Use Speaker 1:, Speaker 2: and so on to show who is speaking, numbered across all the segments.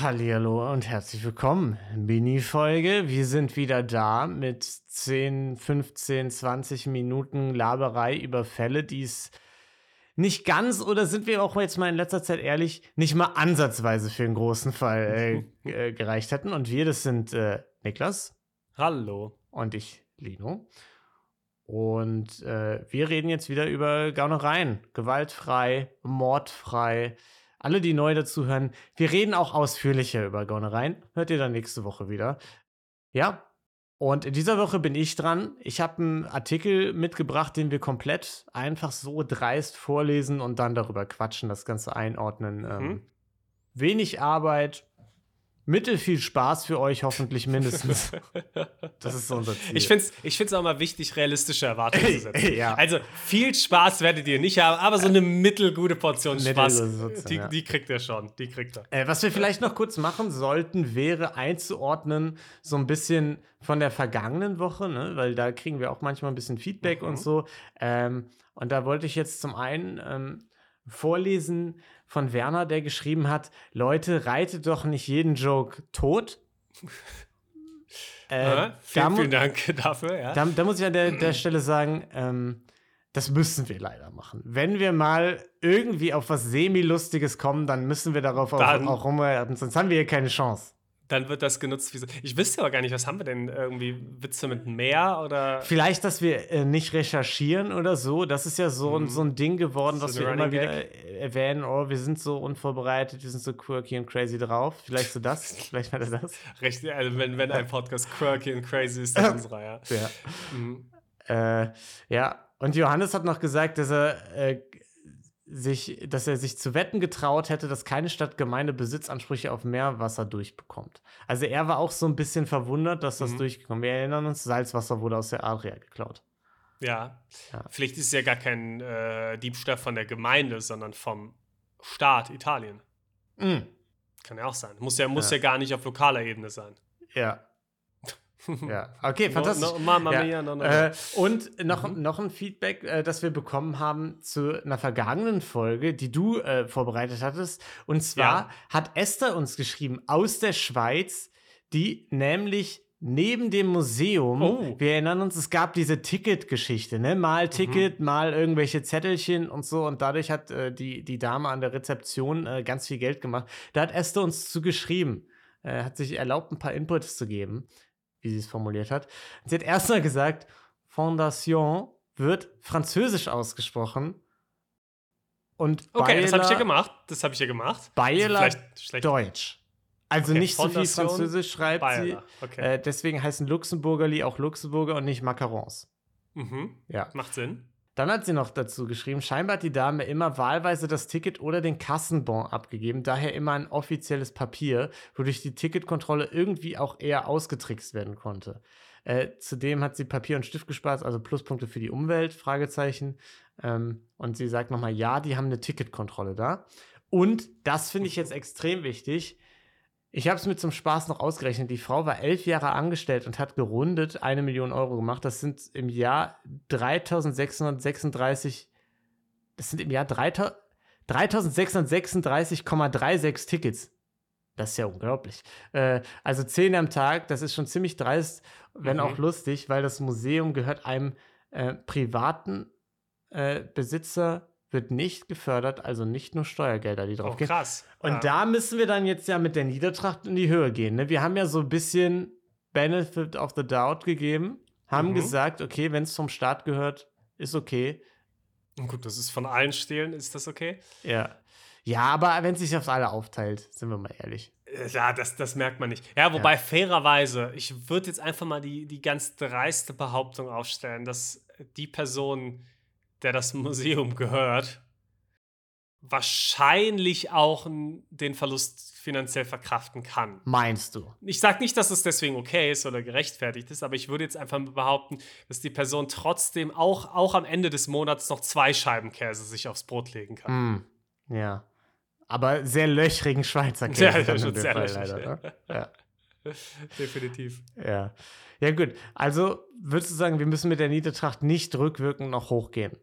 Speaker 1: Hallihallo und herzlich willkommen. Mini-Folge. Wir sind wieder da mit 10, 15, 20 Minuten Laberei über Fälle, die es nicht ganz, oder sind wir auch jetzt mal in letzter Zeit ehrlich, nicht mal ansatzweise für einen großen Fall äh, äh, gereicht hätten. Und wir, das sind äh, Niklas.
Speaker 2: Hallo.
Speaker 1: Und ich, Lino. Und äh, wir reden jetzt wieder über Gaunereien. Gewaltfrei, mordfrei. Alle, die neu dazuhören, wir reden auch ausführlicher über Gaunereien. Hört ihr dann nächste Woche wieder. Ja. Und in dieser Woche bin ich dran. Ich habe einen Artikel mitgebracht, den wir komplett einfach so dreist vorlesen und dann darüber quatschen, das Ganze einordnen. Ähm,
Speaker 2: Mhm.
Speaker 1: wenig Arbeit, mittel viel Spaß für euch hoffentlich mindestens. Das ist so unser Ziel.
Speaker 2: Ich finde es ich find's auch mal wichtig, realistische Erwartungen zu setzen.
Speaker 1: Ja.
Speaker 2: Also viel Spaß werdet ihr nicht haben, aber so eine mittelgute Portion Spaß,
Speaker 1: Mittelgute,
Speaker 2: die,
Speaker 1: ja.
Speaker 2: die kriegt ihr schon. Die kriegt er.
Speaker 1: Äh, was wir vielleicht noch kurz machen sollten, wäre einzuordnen, so ein bisschen von der vergangenen Woche, ne? weil da kriegen wir auch manchmal ein bisschen Feedback und so. Ähm, und da wollte ich jetzt zum einen ähm, vorlesen von Werner, der geschrieben hat: Leute, reitet doch nicht jeden Joke tot. Äh,
Speaker 2: Aha,
Speaker 1: da
Speaker 2: vielen, vielen Dank dafür. Ja.
Speaker 1: Da, da muss ich an der, der Stelle sagen, ähm, das müssen wir leider machen. Wenn wir mal irgendwie auf was Semi-Lustiges kommen, dann müssen wir darauf auch,
Speaker 2: Dann-
Speaker 1: auch rumreiten, sonst haben wir hier keine Chance.
Speaker 2: Dann wird das genutzt wie so. Ich wüsste aber gar nicht, was haben wir denn? Irgendwie Witze mit Meer oder.
Speaker 1: Vielleicht, dass wir äh, nicht recherchieren oder so. Das ist ja so, ein so ein Ding geworden,
Speaker 2: So
Speaker 1: wir immer
Speaker 2: Running
Speaker 1: wieder äh, erwähnen. Oh, wir sind so unvorbereitet, wir sind so quirky und crazy drauf. Vielleicht so das. Vielleicht war das das.
Speaker 2: Recht, also wenn, wenn ein Podcast quirky und crazy ist, dann unserer, ja.
Speaker 1: Ja.
Speaker 2: Mhm.
Speaker 1: Äh, ja, und Johannes hat noch gesagt, dass er äh, sich, dass er sich zu wetten getraut hätte, dass keine Stadtgemeinde Besitzansprüche auf Meerwasser durchbekommt. Also er war auch so ein bisschen verwundert, dass das
Speaker 2: Mhm.
Speaker 1: durchgekommen. Wir erinnern uns, Salzwasser wurde aus der Adria geklaut.
Speaker 2: Ja.
Speaker 1: Ja.
Speaker 2: Vielleicht ist es ja gar kein äh, Diebstahl von der Gemeinde, sondern vom Staat Italien.
Speaker 1: Mm,
Speaker 2: Kann ja auch sein. Muss ja, muss
Speaker 1: Ja.
Speaker 2: ja. gar nicht auf lokaler Ebene sein.
Speaker 1: ja. Ja, okay, fantastisch.
Speaker 2: No, no, Mamma
Speaker 1: Ja,
Speaker 2: mia, no, no.
Speaker 1: Äh, und noch,
Speaker 2: Mhm.
Speaker 1: noch ein Feedback, äh, das wir bekommen haben zu einer vergangenen Folge, die du äh, vorbereitet hattest. Und zwar
Speaker 2: Ja.
Speaker 1: hat Esther uns geschrieben aus der Schweiz, die nämlich neben dem Museum,
Speaker 2: Oh.
Speaker 1: wir erinnern uns, es gab diese Ticketgeschichte, ne? Mal
Speaker 2: Mhm.
Speaker 1: Ticket, mal irgendwelche Zettelchen und so. Und dadurch hat äh, die, die Dame an der Rezeption äh, ganz viel Geld gemacht. Da hat Esther uns zugeschrieben, äh, hat sich erlaubt, ein paar Inputs zu geben wie sie es formuliert hat. Sie hat erstmal gesagt, Fondation wird französisch ausgesprochen und
Speaker 2: Okay, das habe ich ja gemacht. Das habe ich ja gemacht.
Speaker 1: Bayer
Speaker 2: Also.
Speaker 1: Deutsch. Also
Speaker 2: Okay,
Speaker 1: nicht so viel
Speaker 2: Fondation
Speaker 1: Französisch schreibt
Speaker 2: Bayer.
Speaker 1: sie.
Speaker 2: Okay.
Speaker 1: Äh, deswegen heißen Luxemburgerli auch Luxemburger und nicht Macarons.
Speaker 2: mhm.
Speaker 1: Ja.
Speaker 2: Macht Sinn.
Speaker 1: Dann hat sie noch dazu geschrieben, scheinbar hat die Dame immer wahlweise das Ticket oder den Kassenbon abgegeben, daher immer ein offizielles Papier, wodurch die Ticketkontrolle irgendwie auch eher ausgetrickst werden konnte. Äh, zudem hat sie Papier und Stift gespart, also Pluspunkte für die Umwelt, Fragezeichen. Ähm, und sie sagt nochmal, ja, die haben eine Ticketkontrolle da. Und das finde ich jetzt extrem wichtig. Ich habe es mir zum Spaß noch ausgerechnet. Die Frau war elf Jahre angestellt und hat gerundet eine Million Euro gemacht. Das sind im Jahr 3636, das sind im Jahr 3000 3636,36 Tickets. Das ist ja unglaublich. Äh, also 10 am Tag, das ist schon ziemlich dreist, wenn
Speaker 2: Mhm.
Speaker 1: auch lustig, weil das Museum gehört einem äh, privaten äh, Besitzer, wird nicht gefördert, also nicht nur Steuergelder, die drauf
Speaker 2: Oh,
Speaker 1: gehen.
Speaker 2: krass.
Speaker 1: Und
Speaker 2: ja.
Speaker 1: da müssen wir dann jetzt ja mit der Niedertracht in die Höhe gehen. Ne? Wir haben ja so ein bisschen Benefit of the Doubt gegeben, haben
Speaker 2: Mhm.
Speaker 1: gesagt, okay, wenn es vom Staat gehört, ist okay.
Speaker 2: Gut, das ist von allen Stehlen, ist das okay?
Speaker 1: Ja. Ja, aber wenn es sich aufs alle aufteilt, sind wir mal ehrlich.
Speaker 2: Ja, das, das merkt man nicht. Ja, wobei fairerweise, ich würde jetzt einfach mal die, die ganz dreiste Behauptung aufstellen, dass die Person, der das Museum gehört, wahrscheinlich auch den Verlust finanziell verkraften kann.
Speaker 1: Meinst du?
Speaker 2: Ich sage nicht, dass es deswegen okay ist oder gerechtfertigt ist, aber ich würde jetzt einfach behaupten, dass die Person trotzdem auch, auch am Ende des Monats noch zwei Scheiben Käse sich aufs Brot legen kann.
Speaker 1: Hm, ja. Aber sehr löchrigen Schweizer Käse.
Speaker 2: Ja, das schon sehr
Speaker 1: Fall
Speaker 2: löchrig,
Speaker 1: leider, ne? ja.
Speaker 2: Definitiv.
Speaker 1: ja. Ja, gut. Also würdest du sagen, wir müssen mit der Niedertracht nicht rückwirkend noch hochgehen?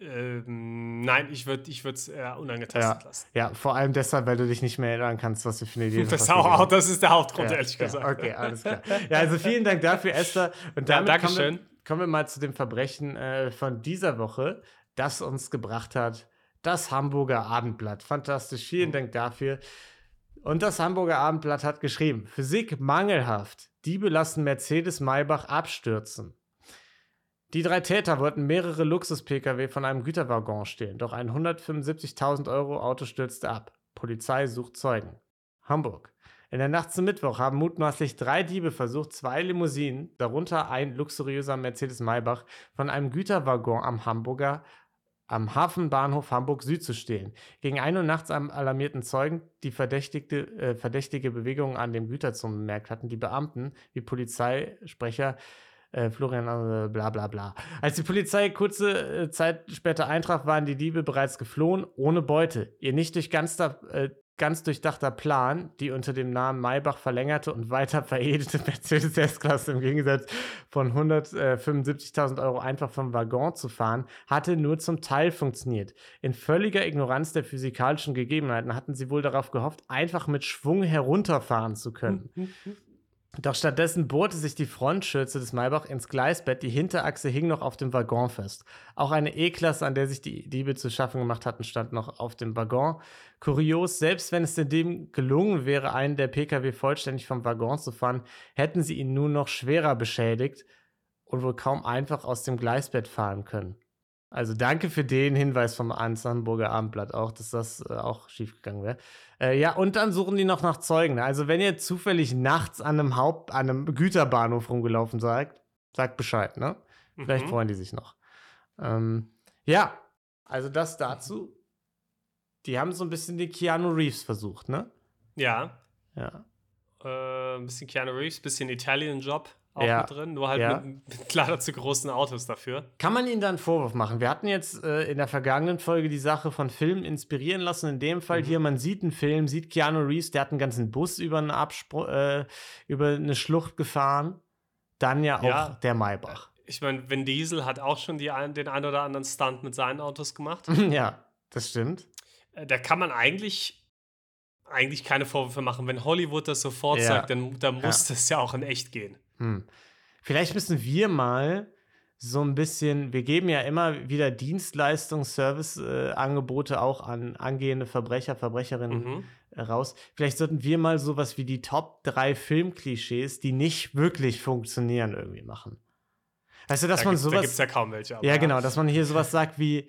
Speaker 2: Ähm, nein, ich würde ich es äh, unangetastet
Speaker 1: ja.
Speaker 2: lassen.
Speaker 1: Ja, vor allem deshalb, weil du dich nicht mehr erinnern kannst, was du für eine Idee
Speaker 2: das, auch, auch, das ist der Hauptgrund, ja, ehrlich
Speaker 1: ja,
Speaker 2: gesagt.
Speaker 1: Okay, alles klar. Ja, also vielen Dank dafür, Esther. Und damit
Speaker 2: ja,
Speaker 1: kommen, wir, kommen wir mal zu dem Verbrechen äh, von dieser Woche, das uns gebracht hat. Das Hamburger Abendblatt. Fantastisch, vielen mhm. Dank dafür. Und das Hamburger Abendblatt hat geschrieben: Physik mangelhaft. Diebe lassen Mercedes Maybach abstürzen. Die drei Täter wollten mehrere Luxus-Pkw von einem Güterwaggon stehlen, doch ein 175.000 Euro Auto stürzte ab. Polizei sucht Zeugen. Hamburg. In der Nacht zum Mittwoch haben mutmaßlich drei Diebe versucht, zwei Limousinen, darunter ein luxuriöser Mercedes Maybach, von einem Güterwaggon am Hamburger am Hafenbahnhof Hamburg Süd zu stehlen. Gegen 1 Uhr nachts alarmierten Zeugen, die verdächtige, äh, verdächtige Bewegungen an dem Güterzug bemerkt hatten. Die Beamten, wie Polizeisprecher äh, Florian, äh, bla bla bla. Als die Polizei kurze äh, Zeit später eintraf, waren die Diebe bereits geflohen, ohne Beute. Ihr nicht durch ganz, äh, ganz durchdachter Plan, die unter dem Namen Maybach verlängerte und weiter veredelte Mercedes S-Klasse im Gegensatz von 175.000 Euro einfach vom Waggon zu fahren, hatte nur zum Teil funktioniert. In völliger Ignoranz der physikalischen Gegebenheiten hatten sie wohl darauf gehofft, einfach mit Schwung herunterfahren zu können. Doch stattdessen bohrte sich die Frontschürze des Maybach ins Gleisbett, die Hinterachse hing noch auf dem Waggon fest. Auch eine E-Klasse, an der sich die Diebe zu schaffen gemacht hatten, stand noch auf dem Waggon. Kurios, selbst wenn es den Dieben gelungen wäre, einen der Pkw vollständig vom Waggon zu fahren, hätten sie ihn nun noch schwerer beschädigt und wohl kaum einfach aus dem Gleisbett fahren können. Also danke für den Hinweis vom Hamburger Abendblatt auch, dass das äh, auch schiefgegangen wäre. Äh, ja, und dann suchen die noch nach Zeugen. Also wenn ihr zufällig nachts an einem Haupt, an einem Güterbahnhof rumgelaufen seid, sagt Bescheid, ne? Vielleicht mhm. freuen die sich noch. Ähm, ja, also das dazu. Die haben so ein bisschen die Keanu Reeves versucht, ne?
Speaker 2: Ja.
Speaker 1: Ja.
Speaker 2: Äh, ein bisschen Keanu Reeves, bisschen Italian-Job auch
Speaker 1: ja.
Speaker 2: mit drin, nur halt
Speaker 1: ja.
Speaker 2: mit, mit leider zu großen Autos dafür.
Speaker 1: Kann man ihnen dann einen Vorwurf machen? Wir hatten jetzt äh, in der vergangenen Folge die Sache von Filmen inspirieren lassen. In dem Fall mhm. hier, man sieht einen Film, sieht Keanu Reeves, der hat einen ganzen Bus über, einen Abspr äh, über eine Schlucht gefahren. Dann ja auch ja. der Maybach.
Speaker 2: Ich meine, Vin Diesel hat auch schon die den ein oder anderen Stunt mit seinen Autos gemacht.
Speaker 1: ja, das stimmt.
Speaker 2: Äh, da kann man eigentlich eigentlich keine Vorwürfe machen. Wenn Hollywood das sofort ja. sagt, dann, dann muss ja. das ja auch in echt gehen.
Speaker 1: Hm. Vielleicht müssen wir mal so ein bisschen, wir geben ja immer wieder Dienstleistungs-, Service-Angebote äh, auch an angehende Verbrecher, Verbrecherinnen mhm. raus. Vielleicht sollten wir mal sowas wie die Top 3 Filmklischees, die nicht wirklich funktionieren, irgendwie machen. Weißt du, dass
Speaker 2: da
Speaker 1: man sowas. Da
Speaker 2: gibt es ja kaum welche.
Speaker 1: ja, genau, dass man hier sowas sagt wie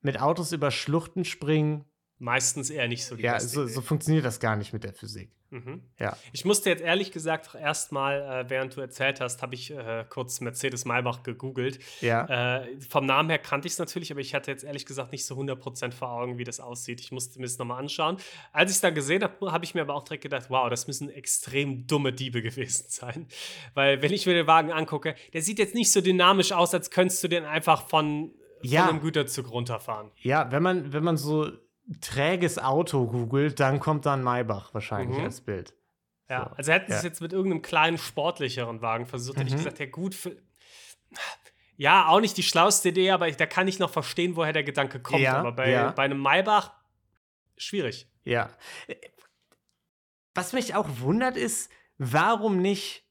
Speaker 1: mit Autos über Schluchten springen,
Speaker 2: meistens eher nicht so
Speaker 1: die Ja, so, so, funktioniert das gar nicht mit der Physik.
Speaker 2: Mhm.
Speaker 1: Ja.
Speaker 2: Ich musste jetzt ehrlich gesagt erstmal, äh, während du erzählt hast, habe ich äh, kurz Mercedes Maybach gegoogelt.
Speaker 1: Ja.
Speaker 2: Äh, vom Namen her kannte ich es natürlich, aber ich hatte jetzt ehrlich gesagt nicht so 100% vor Augen, wie das aussieht. Ich musste mir das nochmal anschauen. Als ich es da gesehen habe, habe ich mir aber auch direkt gedacht, wow, das müssen extrem dumme Diebe gewesen sein. Weil wenn ich mir den Wagen angucke, der sieht jetzt nicht so dynamisch aus, als könntest du den einfach von,
Speaker 1: ja.
Speaker 2: von einem Güterzug runterfahren.
Speaker 1: Ja, wenn man, wenn man so träges Auto googelt, dann kommt dann Maybach wahrscheinlich mhm. als Bild.
Speaker 2: Ja, so. also hätten sie es jetzt mit irgendeinem kleinen, sportlicheren Wagen versucht, hätte ich mhm. gesagt, ja gut, für, ja, auch nicht die schlauste Idee, aber ich, da kann ich noch verstehen, woher der Gedanke kommt.
Speaker 1: Ja,
Speaker 2: aber bei,
Speaker 1: ja.
Speaker 2: bei einem Maybach, schwierig.
Speaker 1: Ja. Was mich auch wundert ist, warum nicht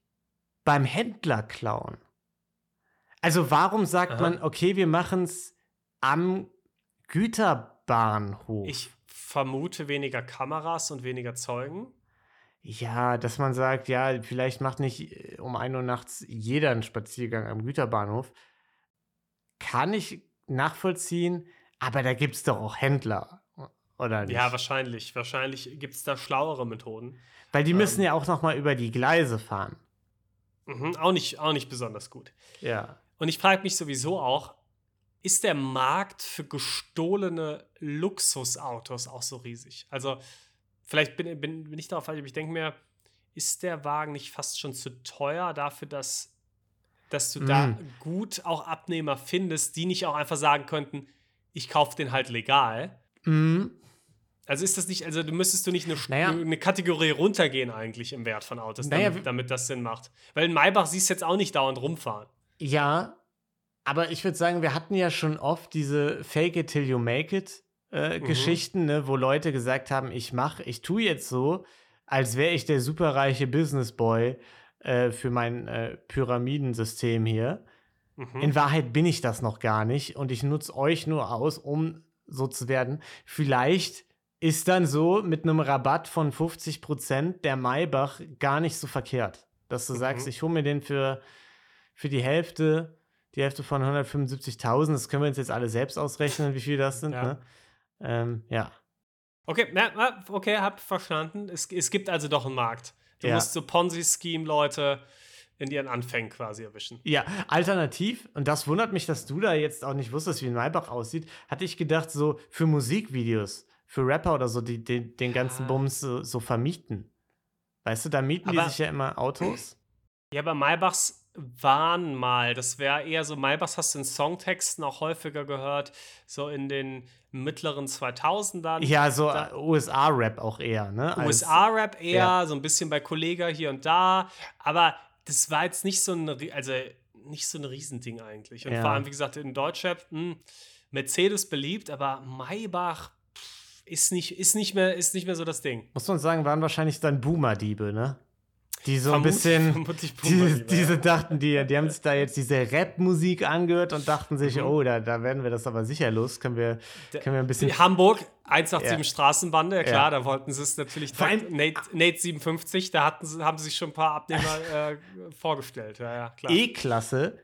Speaker 1: beim Händler klauen? Also warum sagt Aha. man, okay, wir machen es am Güterbahnhof? Bahnhof.
Speaker 2: Ich vermute weniger Kameras und weniger Zeugen.
Speaker 1: Ja, dass man sagt, ja, vielleicht macht nicht äh, um 1 Uhr nachts jeder einen Spaziergang am Güterbahnhof. Kann ich nachvollziehen, aber da gibt es doch auch Händler, oder nicht?
Speaker 2: Ja, wahrscheinlich. Wahrscheinlich gibt es da schlauere Methoden.
Speaker 1: Weil die müssen ähm, ja auch noch mal über die Gleise fahren.
Speaker 2: Mhm, auch, nicht, auch nicht besonders gut.
Speaker 1: Ja.
Speaker 2: Und ich frage mich sowieso auch, ist der Markt für gestohlene Luxusautos auch so riesig. Also, vielleicht bin, bin, bin ich darauf falsch, aber ich denke mir, ist der Wagen nicht fast schon zu teuer dafür, dass, dass du mm. da gut auch Abnehmer findest, die nicht auch einfach sagen könnten, ich kaufe den halt legal?
Speaker 1: Mm.
Speaker 2: Also ist das nicht, also du müsstest du nicht eine,
Speaker 1: naja.
Speaker 2: eine Kategorie runtergehen eigentlich im Wert von Autos,
Speaker 1: naja,
Speaker 2: damit, damit, das Sinn macht. Weil in Maybach siehst du jetzt auch nicht dauernd rumfahren.
Speaker 1: Ja, Aber ich würde sagen, wir hatten ja schon oft diese Fake it till you make it äh,
Speaker 2: Mhm.
Speaker 1: Geschichten, ne, wo Leute gesagt haben, ich mache, ich tue jetzt so, als wäre ich der superreiche Business Boy äh, für mein äh, Pyramidensystem hier.
Speaker 2: Mhm.
Speaker 1: In Wahrheit bin ich das noch gar nicht und ich nutze euch nur aus, um so zu werden. Vielleicht ist dann so mit einem Rabatt von 50% der Maybach gar nicht so verkehrt. Dass du sagst,
Speaker 2: Mhm.
Speaker 1: ich hole mir den für, für die Hälfte, die Hälfte von 175.000. Das können wir uns jetzt alle selbst ausrechnen, wie viel das sind.
Speaker 2: Ja.
Speaker 1: Ne? Ähm, ja.
Speaker 2: Okay, okay, hab verstanden. Es, es gibt also doch einen Markt. Du
Speaker 1: Ja.
Speaker 2: musst so Ponzi-Scheme-Leute in ihren Anfängen quasi erwischen.
Speaker 1: Ja, alternativ, und das wundert mich, dass du da jetzt auch nicht wusstest, wie ein Maybach aussieht, hatte ich gedacht, so für Musikvideos, für Rapper oder so, die, die den ganzen
Speaker 2: Ja.
Speaker 1: Bums so, so vermieten. Weißt du, da mieten die
Speaker 2: Aber-
Speaker 1: sich ja immer Autos.
Speaker 2: Ja, aber Maybachs waren mal, das wäre eher so, Maybachs hast du in Songtexten auch häufiger gehört, so in den mittleren 2000ern.
Speaker 1: Ja, so äh, USA-Rap auch eher, ne?
Speaker 2: USA-Rap eher,
Speaker 1: ja.
Speaker 2: so ein bisschen bei Kollega hier und da. Aber das war jetzt nicht so ein, also nicht so ein Riesending eigentlich. Und
Speaker 1: Ja.
Speaker 2: vor allem, wie gesagt, in Deutschrap, hm, Mercedes beliebt, aber Maybach pff, ist nicht, ist, nicht mehr, ist nicht mehr so das Ding.
Speaker 1: Muss man sagen, waren wahrscheinlich dann Boomer-Diebe, ne? Die so ein bisschen. Die, diese dachten, die, die haben sich da jetzt diese Rap-Musik angehört und dachten sich,
Speaker 2: Mhm.
Speaker 1: oh, da, da werden wir das aber sicher los. Können wir, können wir ein bisschen
Speaker 2: Hamburg, 187
Speaker 1: Ja.
Speaker 2: Straßenbande, ja klar,
Speaker 1: Ja.
Speaker 2: da wollten sie es natürlich.
Speaker 1: Vor allem-
Speaker 2: Nate, Nate 57, da hatten sie, haben sie sich schon ein paar Abnehmer äh, vorgestellt. Ja, ja, klar.
Speaker 1: E-Klasse.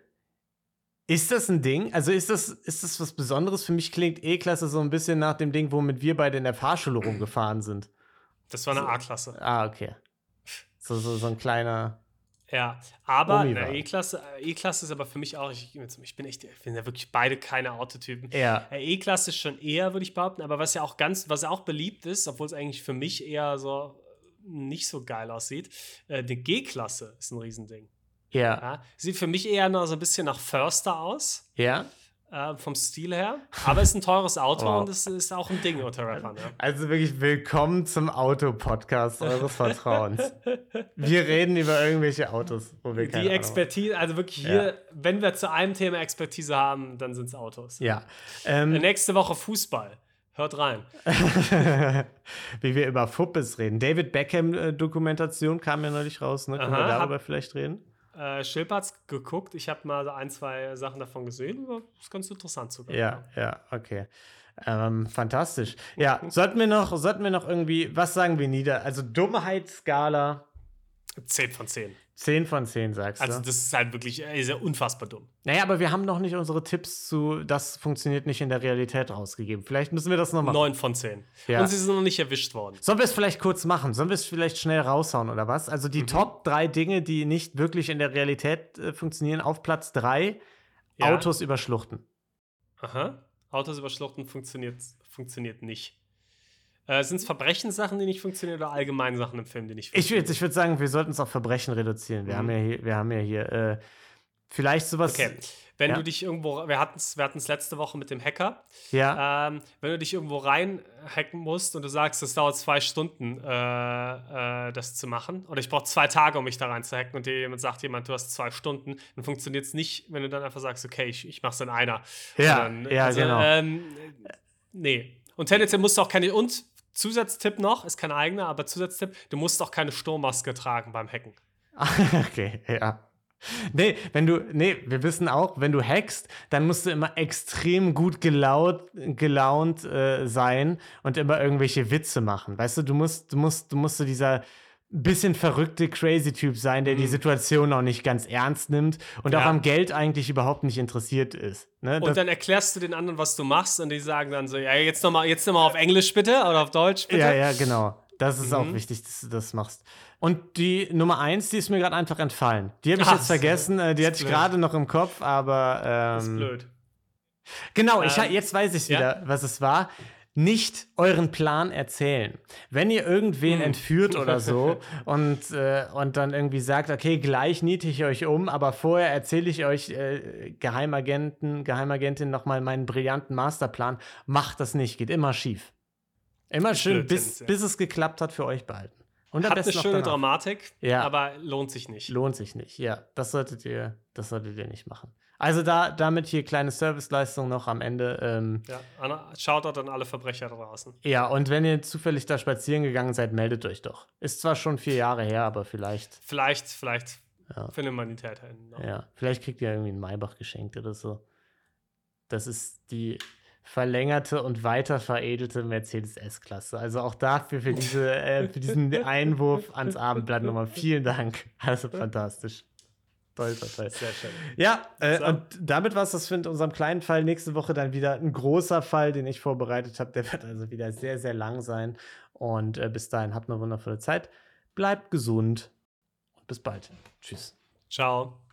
Speaker 1: Ist das ein Ding? Also ist das, ist das was Besonderes? Für mich klingt E-Klasse so ein bisschen nach dem Ding, womit wir beide in der Fahrschule rumgefahren sind.
Speaker 2: Das war eine A-Klasse.
Speaker 1: Ah, okay. So, so, so ein kleiner.
Speaker 2: Ja, aber. E-Klasse äh, E-Klasse ist aber für mich auch, ich, ich bin echt, ich bin ja wirklich beide keine Autotypen.
Speaker 1: Ja.
Speaker 2: Äh, E-Klasse ist schon eher, würde ich behaupten, aber was ja auch ganz, was ja auch beliebt ist, obwohl es eigentlich für mich eher so nicht so geil aussieht, äh, die G-Klasse ist ein Riesending.
Speaker 1: Ja.
Speaker 2: Ja? Sieht für mich eher noch so ein bisschen nach Förster aus,
Speaker 1: Ja.
Speaker 2: Äh, vom Stil her, aber ist ein teures Auto
Speaker 1: Wow.
Speaker 2: und es ist auch ein Ding unter Rappern. Ja.
Speaker 1: Also wirklich willkommen zum Auto-Podcast eures Vertrauens. Wir reden über irgendwelche Autos, wo wir keine
Speaker 2: Die Expertise, also wirklich hier, wenn wir zu einem Thema Expertise haben, dann sind es Autos.
Speaker 1: Ja.
Speaker 2: Äh,
Speaker 1: Ähm,
Speaker 2: Nächste Woche Fußball. Hört rein.
Speaker 1: wie wir über Fuppes reden. David Beckham-Dokumentation kam ja neulich raus, ne? Können wir
Speaker 2: Aha, hab-
Speaker 1: darüber vielleicht reden?
Speaker 2: Äh, Schilp hat's geguckt. Ich habe mal ein, zwei Sachen davon gesehen. aber Ist ganz interessant sogar.
Speaker 1: Ja, ja, okay. Ähm, fantastisch. Ja, sollten wir noch, sollten wir noch irgendwie, was sagen wir nieder? Also Dummheitsskala
Speaker 2: 10 von 10.
Speaker 1: 10 von 10, sagst du?
Speaker 2: Also, das ist halt wirklich äh, ist ja unfassbar dumm.
Speaker 1: naja, aber wir haben noch nicht unsere Tipps zu, das funktioniert nicht in der Realität rausgegeben. Vielleicht müssen wir das noch machen.
Speaker 2: 9 von 10.
Speaker 1: Ja.
Speaker 2: Und sie sind noch nicht erwischt worden.
Speaker 1: Sollen wir es vielleicht kurz machen? Sollen wir es vielleicht schnell raushauen oder was? Also
Speaker 2: Mhm.
Speaker 1: die Top drei Dinge, die nicht wirklich in der Realität äh, funktionieren, auf Platz drei
Speaker 2: Ja.
Speaker 1: Autos über Schluchten.
Speaker 2: Aha. Autos über Schluchten funktioniert, funktioniert nicht. Äh, sind es Verbrechenssachen, die nicht funktionieren oder allgemein Sachen im Film, die nicht
Speaker 1: Ich
Speaker 2: funktionieren?
Speaker 1: würde ich würd sagen, wir sollten es auf Verbrechen reduzieren. Wir
Speaker 2: Mhm.
Speaker 1: haben ja hier, wir haben ja hier äh, vielleicht sowas.
Speaker 2: Okay. Wenn
Speaker 1: Ja.
Speaker 2: du dich irgendwo, wir hatten es wir hatten's letzte Woche mit dem Hacker,
Speaker 1: Ja,
Speaker 2: ähm, wenn du dich irgendwo reinhacken musst und du sagst, es dauert zwei Stunden, äh, äh, das zu machen, oder ich brauche zwei Tage, um mich da reinzuhacken und dir jemand sagt, jemand, du hast zwei Stunden, dann funktioniert es nicht, wenn du dann einfach sagst, okay, ich, ich mach's in einer.
Speaker 1: Ja,
Speaker 2: Und
Speaker 1: ja, genau.
Speaker 2: Ähm, nee. Und tendenziell musst du auch keine, und Zusatztipp noch, ist kein eigener, aber Zusatztipp, du musst auch keine Sturmmaske tragen beim Hacken.
Speaker 1: okay, ja. Nee, wenn du, nee, wir wissen auch, wenn du hackst, dann musst du immer extrem gut gelaut, gelaunt äh, sein und immer irgendwelche Witze machen. Weißt du, du musst, du musst, du musst so dieser bisschen verrückte crazy Typ sein, der die Situation auch nicht ganz ernst nimmt und
Speaker 2: Mhm. Ja.
Speaker 1: auch am Geld eigentlich überhaupt nicht interessiert ist. Ne?
Speaker 2: Und
Speaker 1: Das-
Speaker 2: dann erklärst du den anderen, was du machst, und die sagen dann so, ja, jetzt nochmal jetzt noch mal auf Englisch bitte oder auf Deutsch bitte.
Speaker 1: Ja, ja, genau. Das ist auch
Speaker 2: Mhm.
Speaker 1: wichtig, dass du das machst. Und die Nummer eins, die ist mir gerade einfach entfallen. Die habe ich
Speaker 2: Ach,
Speaker 1: jetzt vergessen. Äh, die hatte ich gerade noch im Kopf, aber.
Speaker 2: Das ist
Speaker 1: Ähm,
Speaker 2: blöd.
Speaker 1: Genau, ich,
Speaker 2: Ähm,
Speaker 1: jetzt weiß ich
Speaker 2: ja?
Speaker 1: wieder, was es war. Nicht euren Plan erzählen. Wenn ihr irgendwen
Speaker 2: Hm.
Speaker 1: entführt oder so und, äh, und dann irgendwie sagt, okay, gleich niete ich euch um, aber vorher erzähle ich euch äh, Geheimagenten, Geheimagentin nochmal meinen brillanten Masterplan, macht das nicht, geht immer schief. Immer schön, bis, bis es geklappt hat für euch behalten. Und
Speaker 2: Hat eine schöne. Dramatik,
Speaker 1: Ja.
Speaker 2: aber lohnt sich nicht.
Speaker 1: Lohnt sich nicht, ja. Das solltet ihr, das solltet ihr nicht machen. Also da, damit hier kleine Serviceleistung noch am Ende. Ähm,
Speaker 2: Ja, Shoutout an alle Verbrecher draußen.
Speaker 1: ja, und wenn ihr zufällig da spazieren gegangen seid, meldet euch doch. Ist zwar schon vier Jahre her, aber vielleicht,
Speaker 2: Vielleicht, vielleicht
Speaker 1: Ja.
Speaker 2: findet man die TäterInnen noch.
Speaker 1: ja, vielleicht kriegt ihr irgendwie einen Maybach geschenkt oder so. Das ist die verlängerte und weiter veredelte Mercedes S-Klasse. Also auch dafür für, diese, äh, für diesen Einwurf ans Abendblatt nochmal vielen Dank. Also fantastisch. Toll, toll, toll.
Speaker 2: Sehr schön.
Speaker 1: Ja, äh,
Speaker 2: So.
Speaker 1: und damit war es das für in unserem kleinen Fall. Nächste Woche dann wieder ein großer Fall, den ich vorbereitet habe. Der wird also wieder sehr, sehr lang sein. Und äh, bis dahin habt eine wundervolle Zeit. Bleibt gesund und bis bald. Tschüss.
Speaker 2: Ciao.